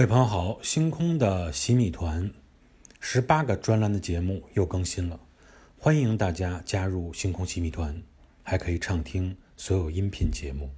各位朋友好星空的洗米团。十八个专栏的节目又更新了。欢迎大家加入星空洗米团还可以畅听所有音频节目。